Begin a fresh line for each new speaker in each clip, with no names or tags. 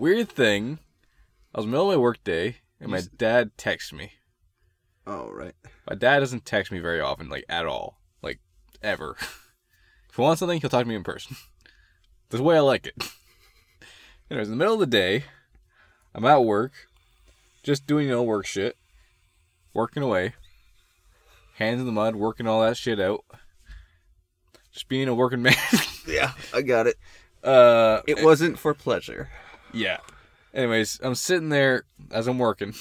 weird thing. I was in the middle of my work day, and my dad texted me.
Oh right.
My dad doesn't text me very often, like at all, like ever. if he wants something, he'll talk to me in person. That's the way I like it. Anyways, in the middle of the day, I'm at work, just doing know work shit, working away, hands in the mud, working all that shit out, just being a working man.
Yeah, I got it.
uh,
It wasn't for pleasure.
Yeah. Anyways, I'm sitting there as I'm working,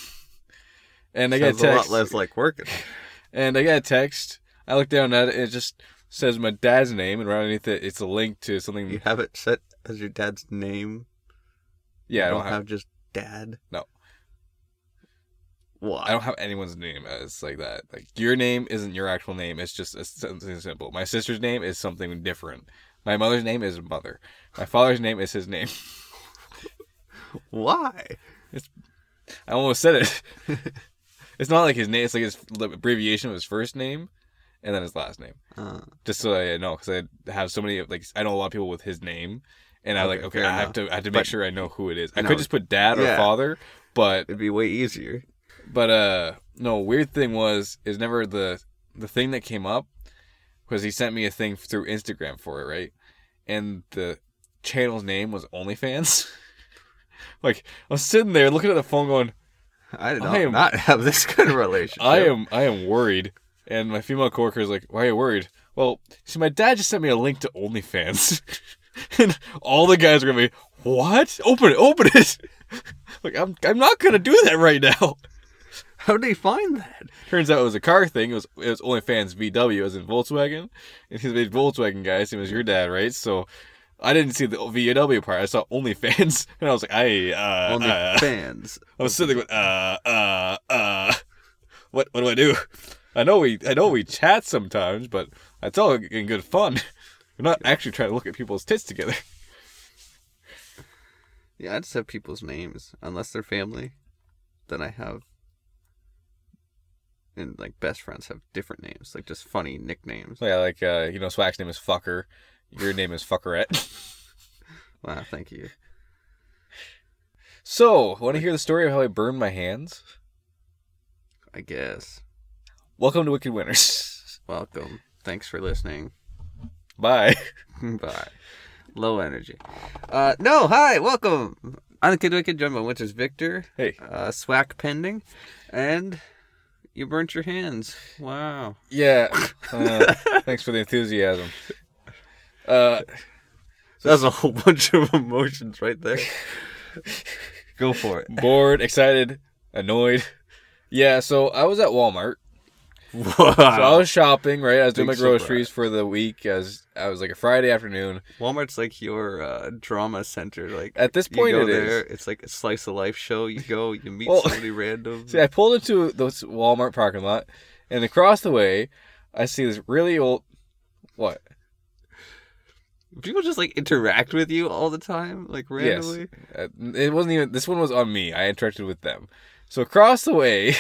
and I get a
a lot less like working.
and I got a text. I look down at it, and it just says my dad's name, and right underneath it, it's a link to something.
You have it set as your dad's name.
yeah, I don't have,
just dad.
No.
Why?
I don't have anyone's name as like that. Like your name isn't your actual name. It's just it's something simple. My sister's name is something different. My mother's name is mother. My father's name is his name.
Why?
It's, I almost said it. it's not like his name. It's like his abbreviation of his first name, and then his last name.
Uh,
Just so I know, because I have so many like I know a lot of people with his name, and I like
Okay,
okay, I have
enough.
to I have to make
But-
sure I know who it is. I
No.
could just put dad or
Yeah.
father, but
it'd be way easier.
but uh no weird thing was is never the the thing that came up was he sent me a thing through Instagram for it right, and the channel's name was OnlyFans. like I was sitting there looking at the phone going.
I did
I
not,
am-
not have this kind of relationship.
I am I am worried. And my female coworker is like, Why are you worried? Well, see my dad just sent me a link to OnlyFans. and all the guys are gonna be, What? Open it, open it. like I'm I'm not gonna do that right now.
How did they find that?
Turns out it was a car thing. It was it was OnlyFans VW as in Volkswagen. And he's a Volkswagen guy, same as your dad, right? So I didn't see the VW part. I saw OnlyFans, and I was like, "I, uh,
Only
uh,
fans.
I was sitting going, uh, uh, uh, what, what do I do? I know we, I know we chat sometimes, but it's all in good fun. We're not actually trying to look at people's tits together.
Yeah, I just have people's names unless they're family. Then I have, and like best friends have different names, like just funny nicknames.
Yeah, like, uh, you know, Swag's name is Fucker. Your name is Fuckerette.
Wow, thank you.
so, want to hear the story of how I burned my hands?
I guess.
Welcome to Wicked Winners.
Welcome. Thanks for listening.
Bye.
Bye. Low energy. Uh, no, hi, welcome. I'm the Kid Wicked Jumbo Winters Victor.
Hey.
Uh, SWAC pending. And you burnt your hands. Wow.
Yeah. Uh, thanks for the enthusiasm. Uh,
That's a whole bunch of emotions right there. Go for it.
bored, excited, annoyed. Yeah, so I was at Walmart.
Wow.
So I was shopping, right? I was doing my groceries for the week as I was like a Friday afternoon.
Walmart's like your uh, drama center. Like
At this
you
point,
go
it is.
there, it's like a slice of life show. You go, you meet
Well,
somebody random.
See, I pulled into this Walmart parking lot, and across the way, I see this really old. What?
People just like interact with you all the time, like
Yes.
randomly.
Uh, it wasn't even. This one was on me. I interacted with them. So across the way,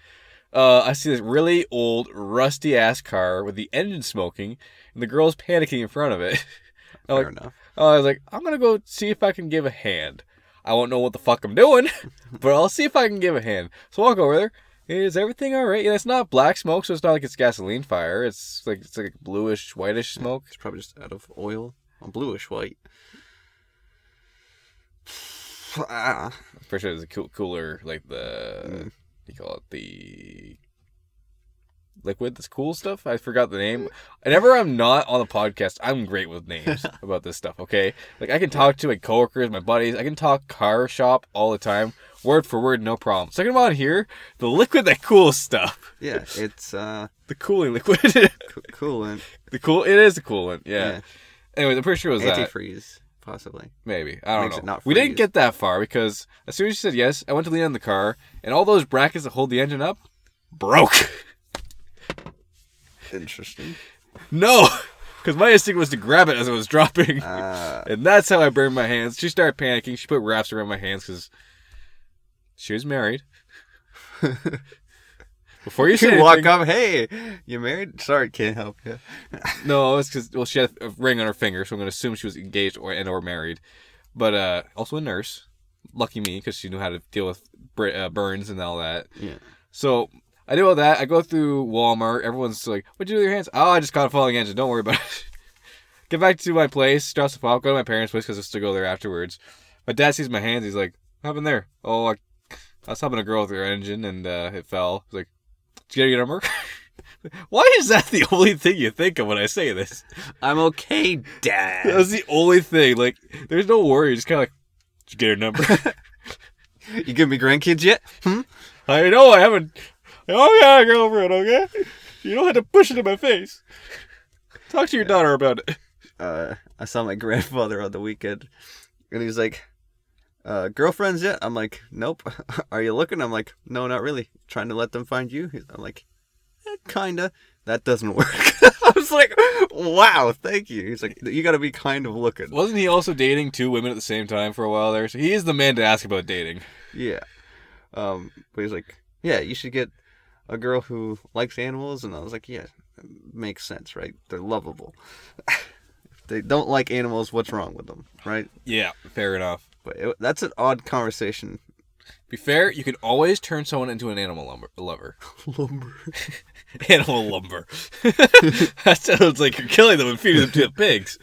uh, I see this really old, rusty ass car with the engine smoking, and the girl's panicking in front of it. I'm
Fair
like,
enough.
I was like, I'm gonna go see if I can give a hand. I won't know what the fuck I'm doing, but I'll see if I can give a hand. So I walk over there. Is everything all right? And it's not black smoke, so it's not like it's gasoline fire. It's like it's like bluish, whitish smoke.
It's probably just out of oil, bluish white. Ah,
I'm pretty sure it's a cool, cooler, like the
Mm.
you call it the liquid. This cool stuff. I forgot the name. Whenever I'm not on the podcast, I'm great with names about this stuff. Okay, like I can talk to my coworkers, my buddies. I can talk car shop all the time, word for word, no problem. Second on here, the liquid that cools stuff.
yeah, it's uh
The cooling liquid.
co- coolant.
the cool. It is a coolant. Yeah.
Yeah.
Anyways, I'm pretty sure it was that.
Antifreeze, possibly.
Maybe. I don't
Makes
know.
it not
we didn't get that far because as soon as she said yes, I went to lean on the car, and all those brackets that hold the engine up broke.
Interesting.
no, because my instinct was to grab it as it was dropping,
Uh,
and that's how I burned my hands. She started panicking. She put wraps around my hands because she was married. Before you say
walk
anything-
up, hey, you married? Sorry, can't help you.
No, it's because well, she had a ring on her finger, so I'm gonna assume she was engaged or and or married. But uh, also a nurse. lucky me because she knew how to deal with uh, burns and all that.
Yeah.
So I do all that. I go through Walmart. Everyone's like, "What'd you do with your hands?" Oh, I just caught a falling engine. Don't worry about it. Get back to my place. Dress the off. Go to my parents' place because I still go there afterwards. My dad sees my hands. He's like, "What happened there?" Oh, I, I was helping a girl with her engine and uh, it fell. He's like, "Did you get your number?" Why is that the only thing you think of when I say this?
I'm okay, Dad.
That was the only thing. Like, there's no worry. Just kind of like, did you get her number?
you give me grandkids yet? Hmm?
I know I haven't. Oh yeah, girlfriend. Okay, you don't have to push it in my face. Talk to your daughter about it.
Uh, I saw my grandfather on the weekend, and he was like, uh, "Girlfriends yet?" I'm like, "Nope." Are you looking? I'm like, "No, not really. Trying to let them find you." I'm like, eh, "Kinda." That doesn't work. I was like, "Wow, thank you." He's like, "You got to be kind of looking."
Wasn't he also dating two women at the same time for a while there? So he is the man to ask about dating.
Yeah. Um, but he's like, "Yeah, you should get a girl who likes animals," and I was like, "Yeah, makes sense, right? They're lovable." if they don't like animals, what's wrong with them, right?
Yeah, fair enough.
But it, that's an odd conversation.
Be fair, you can always turn someone into an animal lumber, lover.
Lumber.
animal lumber. that sounds like you're killing them and feeding them to the pigs.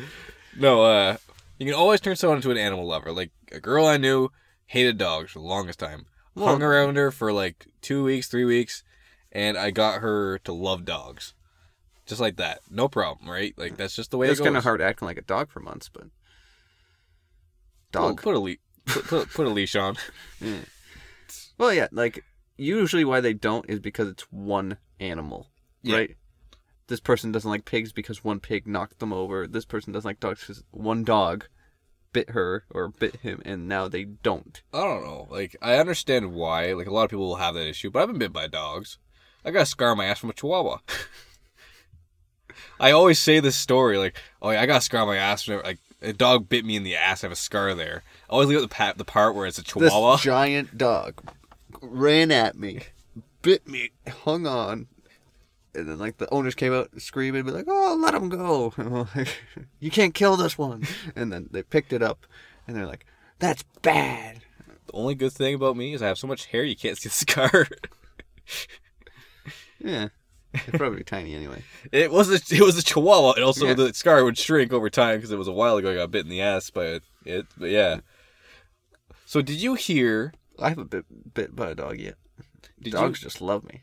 No, uh, you can always turn someone into an animal lover. Like a girl I knew hated dogs for the longest time. Hung around her for like two weeks, three weeks, and I got her to love dogs. Just like that, no problem, right? Like that's just the way
It's
it goes.
kind of hard acting like a dog for months, but
Well,
dog.
put a le- put, put, put a leash on.
Yeah. Well, yeah, like usually why they don't is because it's one animal,
Yeah.
right? This person doesn't like pigs because one pig knocked them over. This person doesn't like dogs because one dog bit her or bit him, and now they don't.
I don't know. Like, I understand why. Like, a lot of people will have that issue, but I've been bit by dogs. I got a scar on my ass from a chihuahua. I always say this story, like, oh yeah, I got a scar on my ass. From, like, a dog bit me in the ass. I have a scar there. I always leave out the, pat, the part where it's a chihuahua.
This giant dog ran at me, bit me, hung on, and then like the owners came out screaming, be like, "Oh, let him go! Like, you can't kill this one!" And then they picked it up, and they're like, "That's bad."
the only good thing about me is I have so much hair you can't see the scar.
Yeah, probably tiny anyway.
it was a it was a chihuahua, and also
Yeah.
the scar would shrink over time because it was a while ago I got bit in the ass by it. it but yeah. So did you hear?
I haven't been bit by a dog yet.
Did
Dogs just love me.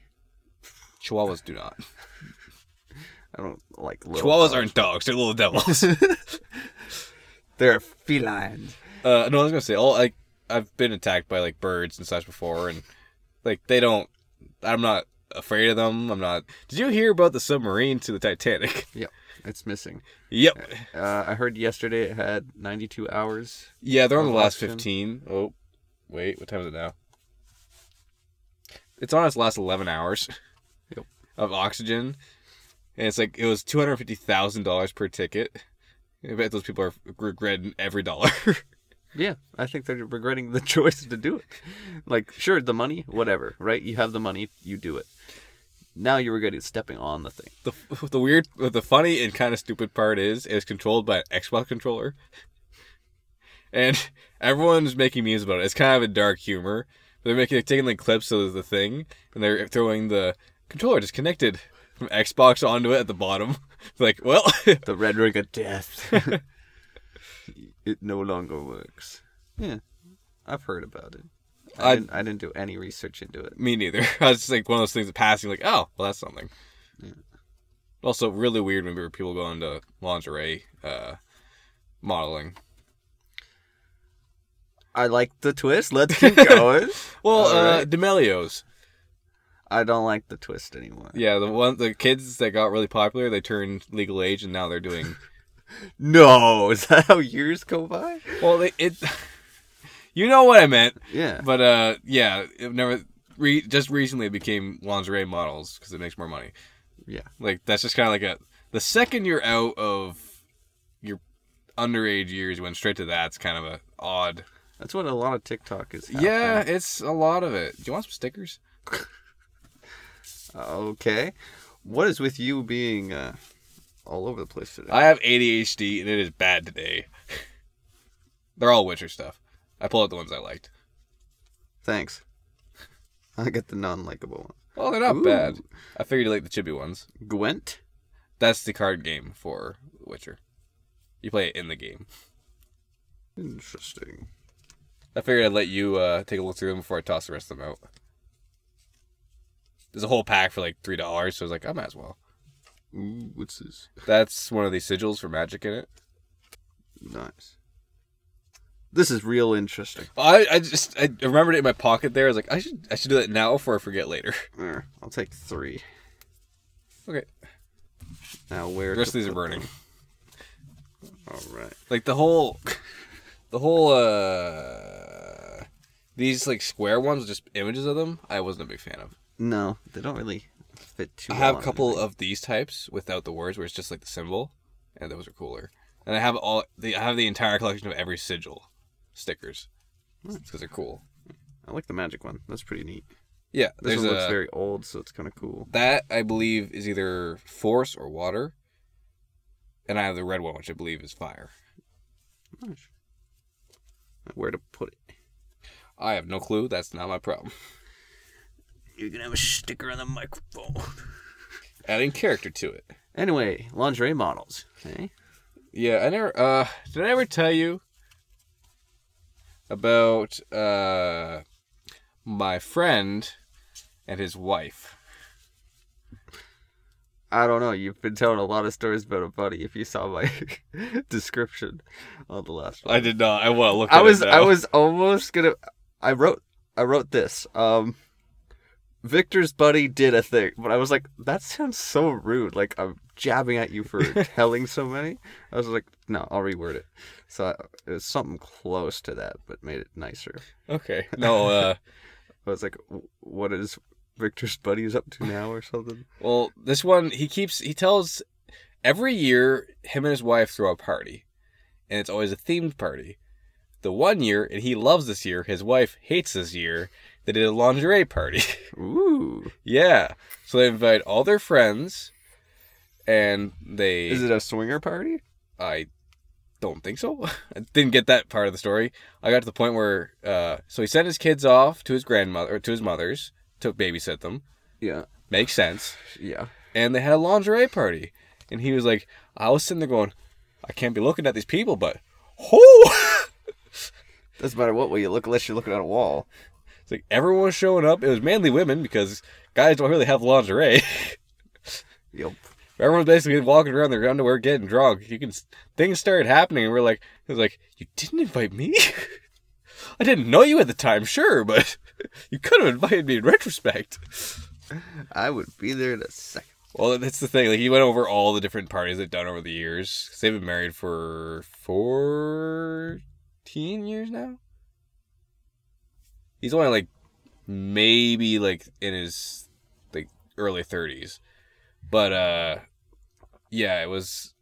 Chihuahuas do not.
I don't like little
Chihuahuas
dogs.
aren't dogs; they're little devils.
They're felines.
Uh, no, I was gonna say, all like I've been attacked by like birds and such before, and like they don't. I'm not afraid of them. I'm not. Did you hear about the submarine to the Titanic?
Yep, it's missing.
yep.
Uh, I heard yesterday it had 92 hours.
Yeah, they're on the last
oxygen.
15. Oh, wait, what time is it now? It's on its last 11 hours
Yep.
of oxygen, and it's like it was two hundred fifty thousand dollars per ticket. I bet those people are regretting every dollar.
Yeah, I think they're regretting the choice to do it. Like, sure, the money, whatever, right? You have the money, you do it. Now you're regretting stepping on the thing.
the the weird, the funny and kind of stupid part is it's controlled by an Xbox controller, and everyone's making memes about it. It's kind of a dark humor. They're making taking like clips of the thing, and they're throwing the controller disconnected from Xbox onto it at the bottom. like, well,
The red ring of death. It no longer works. Yeah, I've heard about it. I,
I-
didn't, I didn't do any research into it.
me neither. I was just like one of those things that passing, like, oh, well, that's something.
Yeah.
Also, really weird when people go into lingerie uh, modeling.
I like the twist. Let's keep going.
Well, uh,
right.
D'Amelio's.
I don't like the twist anymore.
Yeah, the one the kids that got really popular, they turned legal age, and now they're doing.
No, is that how years go by?
well, they, it. you know what I meant,
Yeah.
but uh, yeah, it never. Re, just recently it became lingerie models because it makes more money.
Yeah.
Like that's just kind of like a. The second you're out of your underage years, you went straight to that. It's kind of a odd.
That's what a lot of TikTok is.
Yeah, it's a lot of it. Do you want some stickers?
Okay. What is with you being uh, all over the place today?
I have ADHD and it is bad today. They're all Witcher stuff. I pulled out the ones I liked.
Thanks. I'll get the non-likable one.
Well, they're not
Ooh.
bad. I figured you like the chibi ones.
Gwent.
That's the card game for Witcher. You play it in the game.
Interesting.
I figured I'd let you uh, take a look through them before I toss the rest of them out. There's a whole pack for like three dollars, so I was like, I might as well.
Ooh, what's this?
That's one of these sigils for magic in it.
Nice. This is real interesting.
I, I just I remembered it in my pocket there. I was like, I should I should do that now before I forget later.
There, I'll take three.
Okay.
Now where?
The rest of these are burning.
them? All right.
Like the whole the whole uh these like square ones just images of them, I wasn't a big fan of.
No, they don't really fit too.
I have a couple
anything.
of these types without the words where it's just like the symbol, and those are cooler. And I have all the I have the entire collection of every sigil stickers hmm. because they're cool.
I like the magic one. That's pretty neat.
Yeah,
This one looks very old, so it's kind of cool.
that I believe is either force or water, and I have the red one, which I believe is fire.
Nice. Where to put it?
I have no clue. That's not my problem.
You're gonna have a sticker on the microphone.
Adding character to it.
Anyway, lingerie models. Okay.
Yeah, I never. Uh, did I ever tell you about uh my friend and his wife?
I don't know. You've been telling a lot of stories about a buddy. If you saw my description on the last one,
I did not. I want to look.
I was I was almost gonna. I wrote I wrote this. Um, Victor's buddy did a thing, but I was like, that sounds so rude. Like I'm jabbing at you for telling so many. I was like, no, I'll reword it. So I, it was something close to that, but made it nicer.
Okay. No. Uh.
I was like, what is Victor's buddies up to now or something?
well, this one he keeps. He tells every year him and his wife throw a party, and it's always a themed party. The one year, and he loves this year. His wife hates this year. They did a lingerie party.
Ooh,
yeah. So they invite all their friends, and they.
is it a swinger party?
I don't think so. I didn't get that part of the story. I got to the point where uh so he sent his kids off to his grandmother to his mother's to babysit them.
Yeah,
Makes sense.
yeah.
And they had a lingerie party. And he was like I was sitting there going, I can't be looking at these people, but oh
Doesn't matter what way you look, unless you're looking at a wall.
It's like everyone was showing up. It was mainly women because guys don't really have lingerie.
Yep.
Everyone's basically walking around their underwear getting drunk. You can things started happening and we're like it was like, You didn't invite me? I didn't know you at the time, sure, but you could have invited me in retrospect.
I would be there in a second.
Well, that's the thing. Like he went over all the different parties they've done over the years. 'Cause they've been married for fourteen years now. He's only like maybe like in his like early thirties, but uh, yeah, it was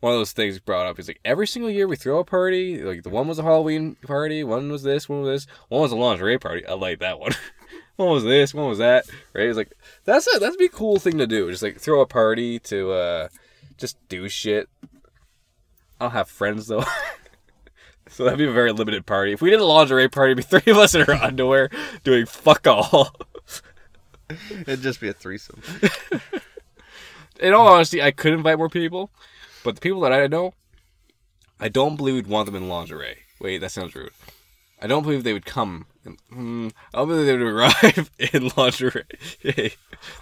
one of those things brought up. He's like every single year we throw a party. Like the one was a Halloween party, one was this, one was this, one was a lingerie party. I like that one. one was this, one was that. Right? He's like that's a be a cool thing to do. Just like throw a party to uh just do shit. I don't have friends though. so that'd be a very limited party. If we did a lingerie party, it'd be three of us in our underwear doing fuck all.
It'd just be a threesome.
In all honesty, I could invite more people, but the people that I know, I don't believe we'd want them in lingerie. Wait, that sounds rude. I don't believe they would come. In, hmm, I don't believe they would arrive in lingerie. they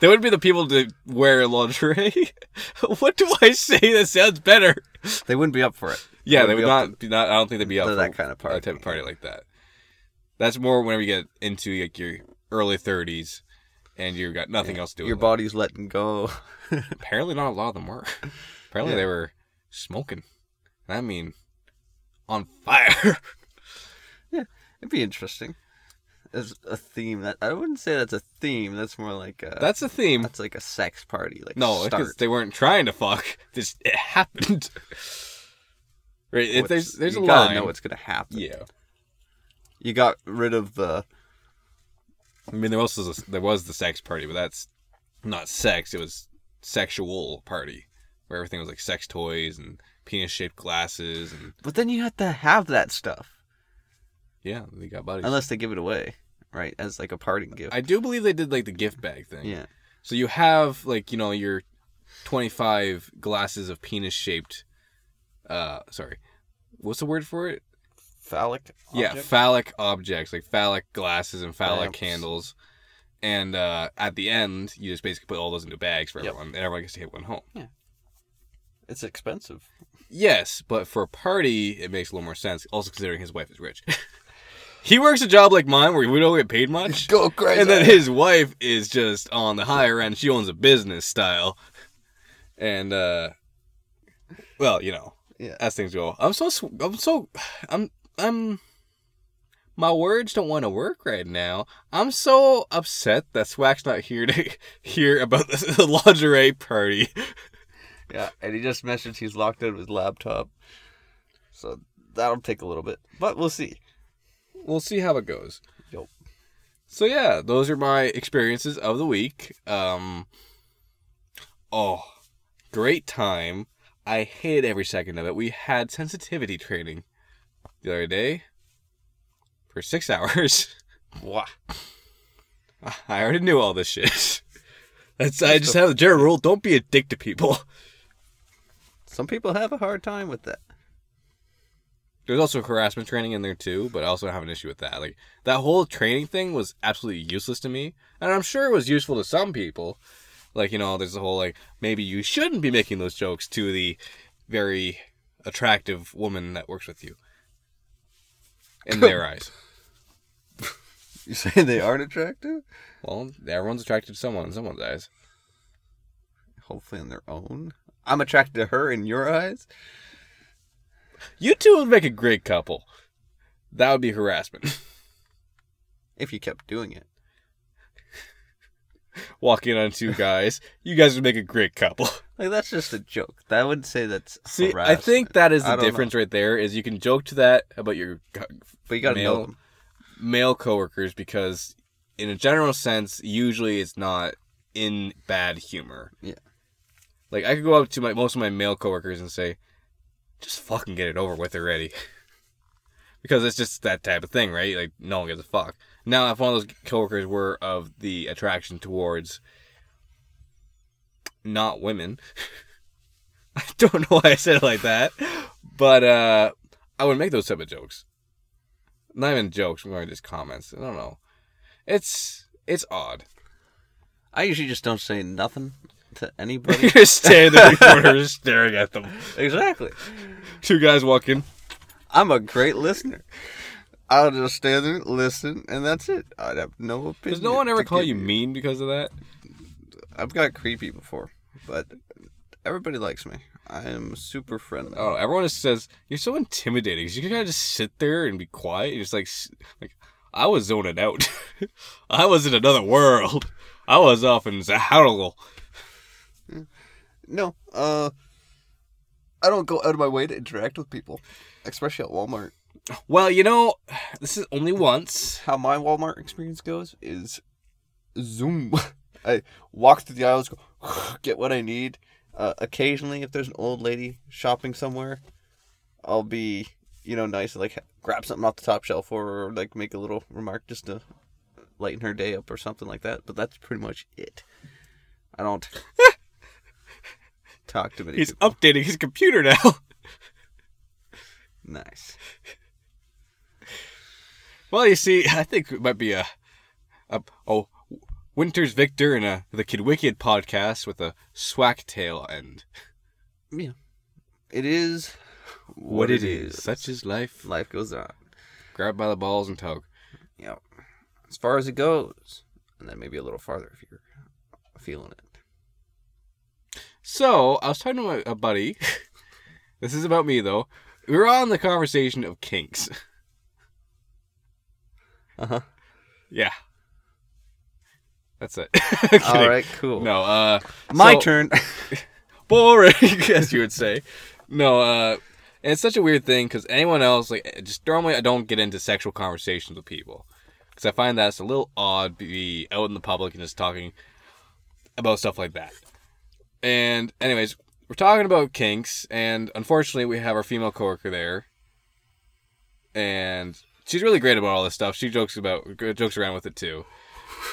wouldn't be the people to wear lingerie. what do I say that sounds better?
They wouldn't be up for it.
Yeah, they would
be
not. I don't think they'd be up
to
for
that kind of
a
party.
type of party like that. That's more whenever you get into like your early thirties and you've got nothing else to do.
Your body's letting go.
Apparently, not a lot of them were. Apparently,
Yeah.
they were smoking. I mean, on fire.
Yeah, it'd be interesting. As a theme that I wouldn't say that's a theme. That's more like a
That's a theme.
that's like a sex party. Like
No, because they weren't trying to fuck. Just it happened. right? It, there's there's
you
a
gotta
line.
know what's gonna happen.
yeah.
You got rid of the
I mean, there was a, there was the sex party, but that's not sex. It was sexual party where everything was like sex toys and penis shaped glasses and
But then you have to have that stuff.
Yeah, they got buddies.
Unless they give it away, right? As like a parting gift.
I do believe they did like the gift bag thing.
yeah.
So you have like you know your twenty five glasses of penis shaped. Uh, sorry, what's the word for it?
Phallic.
Yeah, phallic objects like phallic glasses and phallic
Lamps.
candles. And uh, at the end, you just basically put all those into bags for
Yep.
everyone, and everyone gets to take one home. Yeah.
It's expensive.
Yes, but for a party, it makes a little more sense. Also, considering his wife is rich, he works a job like mine where we don't get paid much,
Go crazy.
and then his wife is just on the higher end. She owns a business style, and uh, well, you know,
Yeah.
as things go, I'm so I'm so I'm I'm. My words don't want to work right now. I'm so upset that Swack's not here to hear about the, the lingerie party.
Yeah, and he just mentioned he's locked out of his laptop. So that'll take a little bit, but we'll see.
we'll see how it goes.
Yup.
So yeah, those are my experiences of the week. Um Oh, great time. I hated every second of it. We had sensitivity training the other day for 6 hours.
Wow.
I already knew all this shit. That's I just have the general rule, don't be a dick to people.
Some people have a hard time with that.
There's also harassment training in there too, but I also have an issue with that. Like that whole training thing was absolutely useless to me, and I'm sure it was useful to some people. Like you know, there's the whole like maybe you shouldn't be making those jokes to the very attractive woman that works with you. In their eyes,
You say they aren't attractive?
well, everyone's attracted to someone in someone's eyes.
Hopefully in their own. I'm attracted to her in your eyes.
You two would make a great couple. That would be harassment.
If you kept doing it.
Walking on two guys, you guys would make a great couple.
Like that's just a joke. That would say that's
See, I think that is the
don't know.
difference right there. Is you can joke to that about your
But you gotta know
male-
them.
male coworkers because, in a general sense, usually it's not in bad humor.
Yeah.
Like I could go up to my most of my male coworkers and say, "Just fucking get it over with already," because it's just that type of thing, right? Like no one gives a fuck. Now, if one of those coworkers were of the attraction towards not women, I don't know why I said it like that, but uh, I would make those type of jokes not even jokes, more just comments. I don't know. It's it's odd.
I usually just don't say nothing to anybody.
You're there in the just staring at them.
exactly.
Two guys walk in.
I'm a great listener. I'll just stand there, listen, and that's it. I'd have no opinion.
Does no one ever call you mean because of that?
I've got creepy before, but everybody likes me. I am super friendly.
Oh, everyone just says you're so intimidating. you can kind of just sit there and be quiet. And just like, like I was zoning out. I was in another world. I was off in Zaharl.
No, uh, I don't go out of my way to interact with people, especially at Walmart.
Well, you know, this is only once.
How my Walmart experience goes is zoom. I walk through the aisles, go get what I need. Uh, occasionally, if there's an old lady shopping somewhere, I'll be, you know, nice, like grab something off the top shelf or like make a little remark just to lighten her day up or something like that. But that's pretty much it. I don't talk to many
He's
people.
updating his computer now.
Nice.
Well, you see, I think it might be a, a oh, Winter's Victor and a the Kid Wicked podcast with a swack tail end.
Yeah. It is
What it is, such is life.
Life goes on.
Grab by the balls and tug.
Yep. As far as it goes. And then maybe a little farther if you're feeling it.
So I was talking to my, a buddy. this is about me though. We were on the conversation of kinks.
Uh huh.
Yeah, that's it.
All right, cool.
No, uh,
My
so-
turn.
boring, as you would say. No, uh, and it's such a weird thing because anyone else, like, just normally I don't get into sexual conversations with people because I find that it's a little odd to be out in the public and just talking about stuff like that. And, anyways, we're talking about kinks, and unfortunately, we have our female coworker there, and she's really great about all this stuff. She jokes about jokes around with it too.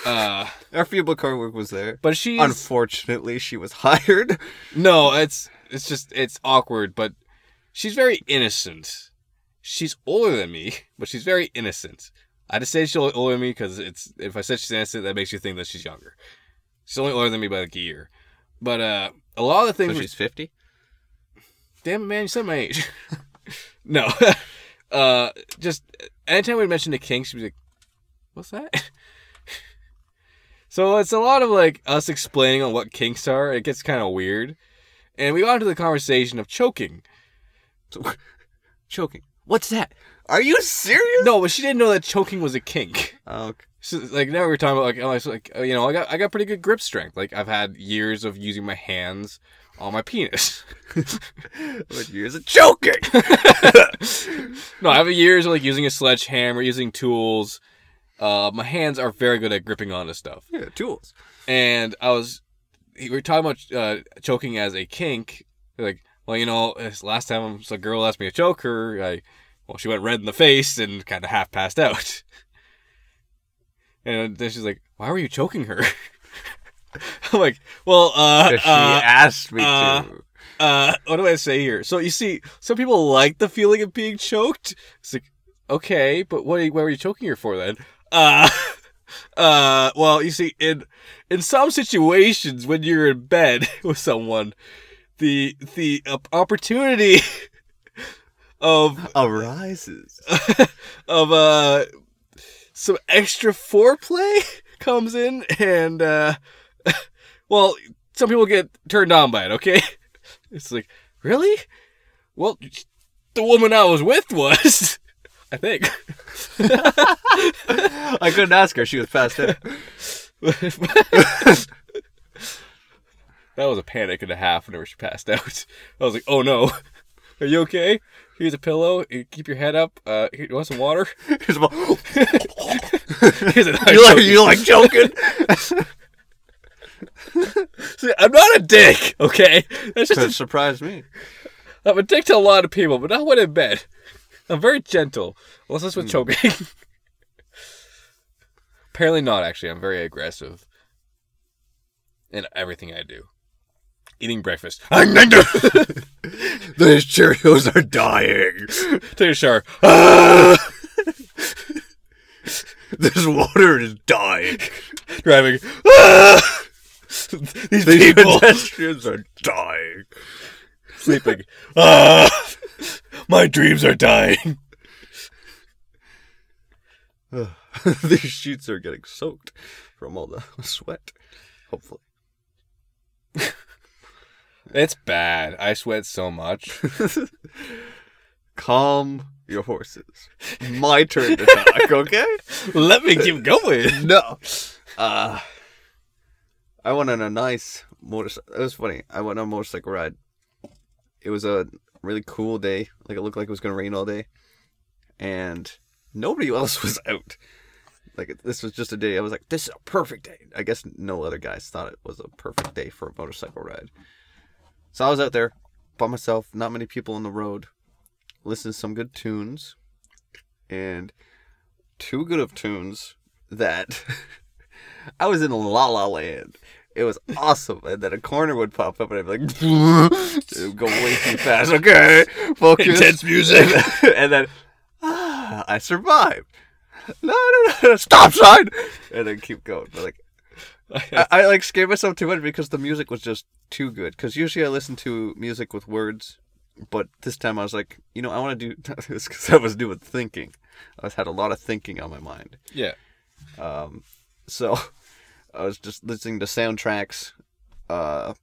Uh,
Our feeble coworker was there.
but she
Unfortunately, she was hired.
no, it's it's just it's awkward. But she's very innocent. She's older than me, but she's very innocent. I just say she's older than me because it's if I said she's innocent, that makes you think that she's younger. She's only older than me by like a year. But uh, a lot of the things
So she's fifty.
Damn it, man, you said my age. no. uh, just anytime we mentioned a kink, she was like, what's that? so it's a lot of like us explaining on what kinks are. It gets kind of weird. And we got into the conversation of choking.
Choking. What's that? Are you serious?
No, but she didn't know that choking was a kink.
Oh, okay.
So, like now we were talking about like, oh, I was like you know, I got I got pretty good grip strength. Like I've had years of using my hands on my penis.
What years of choking?
no, I have years of like using a sledgehammer, using tools. Uh, my hands are very good at gripping onto stuff.
yeah, tools.
And I was, we were talking about uh, choking as a kink. Like, well, you know, last time a girl asked me to choke her, I, well, she went red in the face and kind of half passed out. And then she's like, "Why were you choking her?" I'm like, "Well, uh,
she
uh,
asked me
uh,
to.
uh, what do I say here? So you see, some people like the feeling of being choked. It's like, okay, but what? Are you, what were you choking her for then? Uh, uh, well, you see, in in some situations when you're in bed with someone, the the uh, opportunity of
Arises.
of uh some extra foreplay comes in and uh well some people get turned on by it okay? It's like really? Well the woman i was with was i think.
I couldn't ask her. She was passed out.
that was a panic and a half whenever she passed out. I was like oh no. Are you okay? Here's a pillow. Keep your head up. Uh here, you want some water?
Here's a-
here's a
you like you like joking?
See, i'm not a dick okay that's just a
That surprised me.
I'm a dick to a lot of people, but not when in bed. I'm very gentle, unless it's with choking. Apparently not, actually. I'm very aggressive in everything I do. Eating breakfast.
These Cheerios are dying.
Take a shower.
This water is dying.
Driving. These
These
people
pedestrians are dying.
sleeping. Ah, my dreams are dying.
These sheets are getting soaked from all the sweat. Hopefully.
It's bad. I sweat so much.
Calm your horses. My turn to talk, okay?
Let me keep going.
no. Uh, I went on a nice motorcycle. It was funny. I went on a motorcycle ride. It was a really cool day. Like it looked like it was gonna rain all day, and nobody else was out. Like this was just a day. I was like, this is a perfect day. I guess no other guys thought it was a perfect day for a motorcycle ride. So I was out there by myself. Not many people on the road. Listened to some good tunes, and too good of tunes that I was in la la land. It was awesome, and then a corner would pop up, and I'd be like, it would go way too fast. Okay, focus.
Intense music.
and then ah, I survived. No, no, no, stop sign, and then keep going. But like, I, I like scared myself too much because the music was just too good. Because usually I listen to music with words, but this time I was like, you know, I want to do this because I was doing thinking. I had a lot of thinking on my mind.
yeah.
Um, so I was just listening to soundtracks, uh,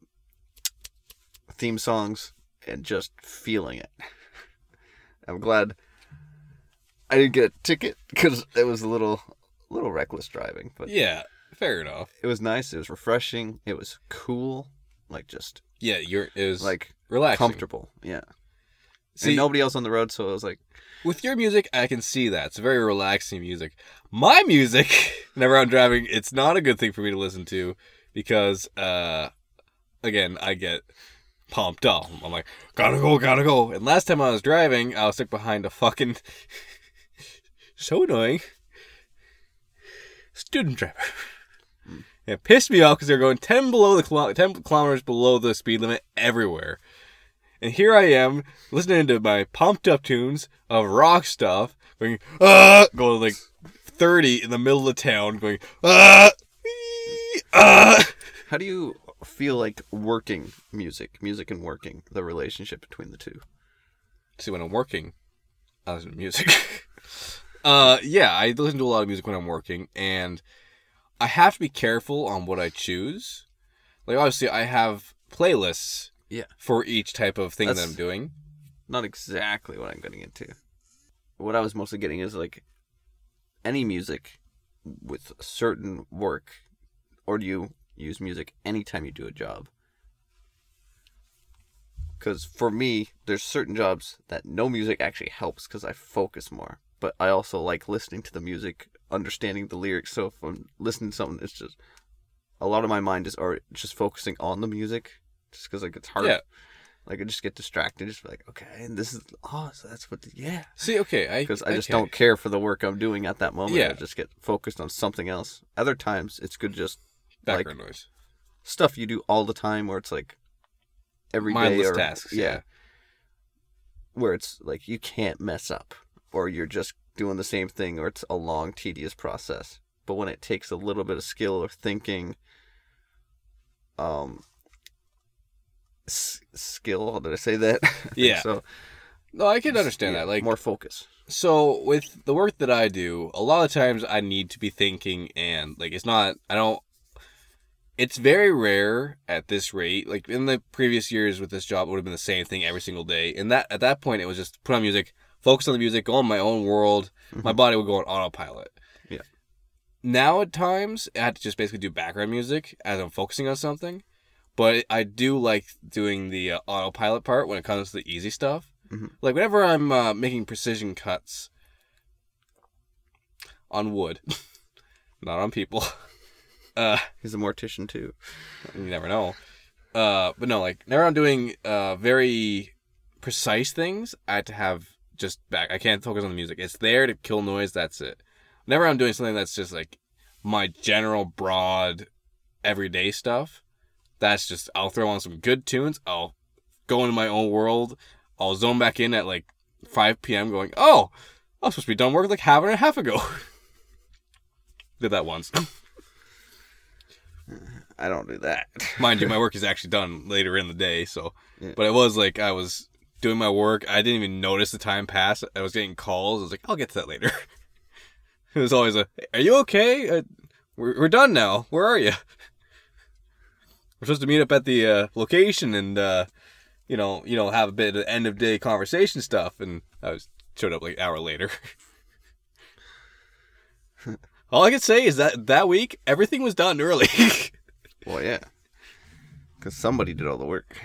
theme songs, and just feeling it. I'm glad I didn't get a ticket because it was a little, little reckless driving, but
Yeah. Fair enough.
it was nice. It was refreshing. It was cool, like just
Yeah, you're it was
like
relaxing.
comfortable. Yeah,
See,
and nobody else on the road, so I was like,
with your music, I can see that. It's very relaxing music. My music, whenever I'm driving, it's not a good thing for me to listen to because, uh, again, I get pumped up. I'm like, gotta go, gotta go. And last time I was driving, I was stuck behind a fucking so annoying. Student driver. It pissed me off because they're going 10 below the kilo- 10 kilometers below the speed limit everywhere. And here I am listening to my pumped up tunes of rock stuff, going ah, going like 30 in the middle of town, going ah, wee, ah.
How do you feel like working music, music and working, the relationship between the two?
See, when I'm working, I listen to music. uh, yeah, I listen to a lot of music when I'm working, and I have to be careful on what I choose. Like, obviously, I have playlists
Yeah.
for each type of thing that I'm doing.
Not exactly what I'm getting into. What I was mostly getting is like any music with certain work, or do you use music anytime you do a job? Because for me, there's certain jobs that no music actually helps because I focus more. But I also like listening to the music, understanding the lyrics. So if I'm listening to something, it's just a lot of my mind is already just focusing on the music, just because like it's hard.
Yeah.
Like I just get distracted, just be like, okay, and this is oh, so that's what, the, yeah.
See, okay, I
Because I just
okay.
don't care for the work I'm doing at that moment.
Yeah.
I just get focused on something else. Other times, it's good just like
background noise.
stuff you do all the time, where it's like every day
Mindless
or
tasks.
yeah,
Yeah.
where it's like you can't mess up, or you're just doing the same thing, or it's a long, tedious process. But when it takes a little bit of skill or thinking, um, skill. Did I say that?
Yeah.
So
No, I can understand
yeah,
that. Like,
more focus.
so with the work that I do, a lot of times I need to be thinking, and like, it's not. I don't. It's very rare at this rate. Like in the previous years with this job, it would have been the same thing every single day. And that at that point, it was just put on music, focus on the music, go on my own world. My mm-hmm. body would go on autopilot.
Yeah.
Now at times, I had to just basically do background music as I'm focusing on something. But I do like doing the uh, autopilot part when it comes to the easy stuff.
Mhm.
Like whenever I'm uh, making precision cuts on wood, not on people. Uh,
He's a mortician too.
you never know. Uh, but no, like whenever I'm doing uh very precise things, I had to have just back. I can't focus on the music. It's there to kill noise. That's it. Whenever I'm doing something that's just like my general broad everyday stuff, that's just I'll throw on some good tunes. I'll go into my own world. I'll zone back in at like 5 p.m. Going, oh, I was supposed to be done work like half and a half ago. Did that once.
I don't do that.
Mind you, my work is actually done later in the day, so.
Yeah.
But it was like I was doing my work. I didn't even notice the time pass. I was getting calls. I was like, I'll get to that later. it was always a, "Are you okay? Uh, we're we're done now. Where are you?" We're supposed to meet up at the uh, location and uh, you know, you know, have a bit of end of day conversation stuff. And I was showed up like an hour later. All I can say is that that week everything was done early.
well, yeah. Because somebody did all the work.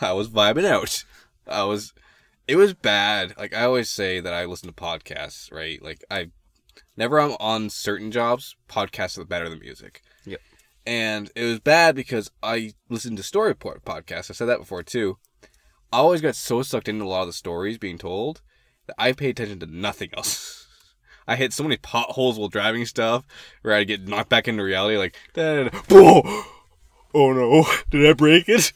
I was vibing out. I was it was bad. Like I always say that I listen to podcasts, right? Like I never I'm on certain jobs, podcasts are better than music. And it was bad because I listened to story po- podcasts. I said that before too. I always got so sucked into a lot of the stories being told that I paid attention to nothing else. I hit so many potholes while driving stuff where I'd get knocked back into reality like, "Da, da, da, oh no, did I break it?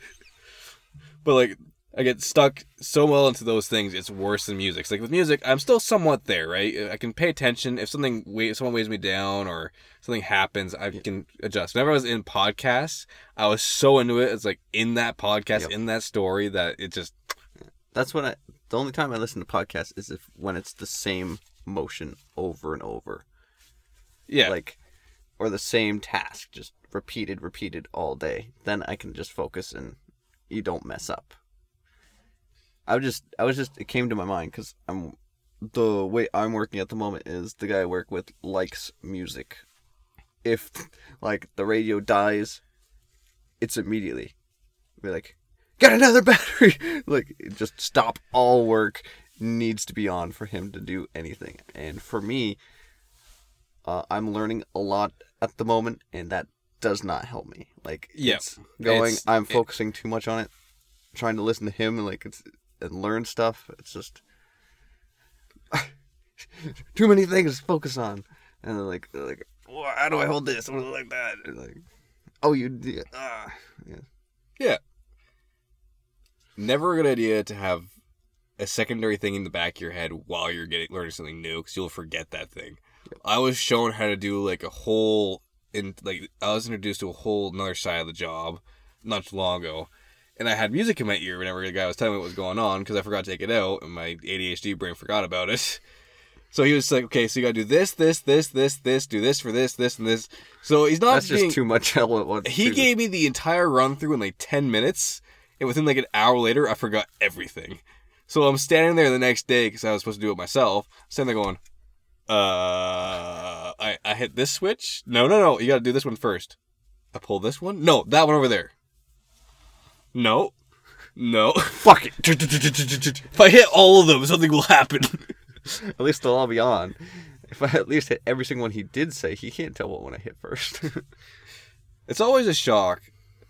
But like, I get stuck so well into those things, it's worse than music. 'Cause, like with music, I'm still somewhat there, right? I can pay attention if something if someone weighs me down or something happens, I can adjust. Whenever I was in podcasts, I was so into it. It's like in that podcast,
Yep.
in that story, that it just
That's when I. The only time I listen to podcasts is if when it's the same motion over and over,
yeah,
like, or the same task just repeated, repeated all day. Then I can just focus and you don't mess up. I was just, I was just, it came to my mind because I'm, the way I'm working at the moment is the guy I work with likes music. If like the radio dies, it's immediately be like, get another battery. like just stop all work needs to be on for him to do anything. And for me, uh, I'm learning a lot at the moment, and that does not help me. Like
Yeah,
it's going.
it's-
I'm
it-
focusing too much on it, trying to listen to him and like it's and learn stuff. It's just too many things to focus on. And then like, they're like, well, how do I hold this? Or like that. And like, oh, you did. Ah, yeah.
Never a good idea to have a secondary thing in the back of your head while you're getting learning something new because you'll forget that thing. I was shown how to do like a whole in like I was introduced to a whole another side of the job not too long ago, and I had music in my ear whenever the guy was telling me what was going on because I forgot to take it out and my ADHD brain forgot about it. So he was like, "Okay, so you gotta do this, this, this, this, this, do this for this, this, and this." So he's not
That's
being,
just too much all at once.
he
too.
gave me the entire run through in like 10 minutes, and within like an hour later, I forgot everything. So I'm standing there the next day because I was supposed to do it myself. Standing there going, uh, I, I hit this switch? No, no, no. You gotta do this one first. I pull this one? No, that one over there. No. No.
Fuck it.
if I hit all of them, something will happen.
At least they'll all be on. If I at least hit every single one he did say, he can't tell what one I hit first.
It's always a shock.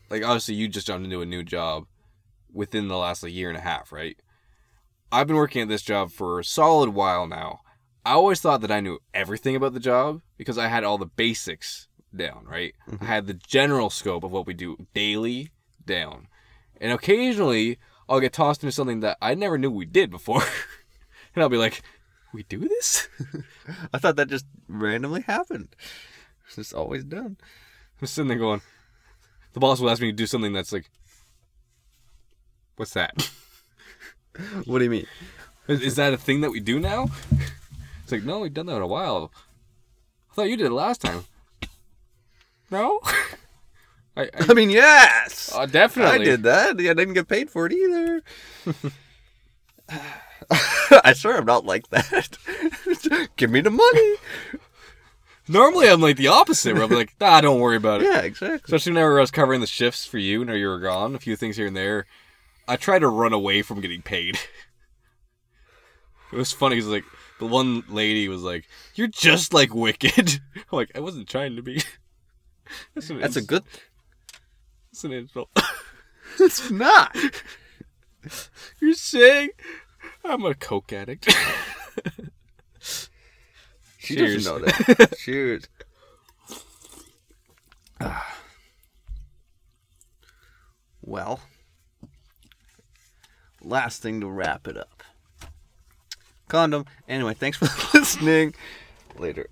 Like obviously you just jumped into a new job within the last like year and a half, right? I've been working at this job for a solid while now. I always thought that I knew everything about the job because I had all the basics down, right? I mm-hmm. had the general scope of what we do daily down. And occasionally I'll get tossed into something that I never knew we did before. and I'll be like, "We do this?"
I thought that just randomly happened. It's just always done.
I'm sitting there going, the boss will ask me to do something that's like, "What's that?"
What do you mean?
Is, is that a thing that we do now? It's like, no, we've done that in a while. I thought you did it last time. No? I, I,
I mean, yes.
uh, definitely.
I did that. I didn't get paid for it either. I swear I'm not like that. Give me the money.
Normally, I'm like the opposite, where I'm like, nah, don't worry about it.
Yeah, exactly.
Especially whenever I was covering the shifts for you, and you were gone, a few things here and there. I tried to run away from getting paid. it was funny because like the one lady was like, "You're just like Wicked." I'm like, I wasn't trying to be. That's,
That's a good.
That's an insult.
It's not.
You're saying I'm a coke addict.
She
Cheers.
doesn't know that. Cheers. Ah. well, last thing to wrap it up. Condom. Anyway, thanks for listening. Later.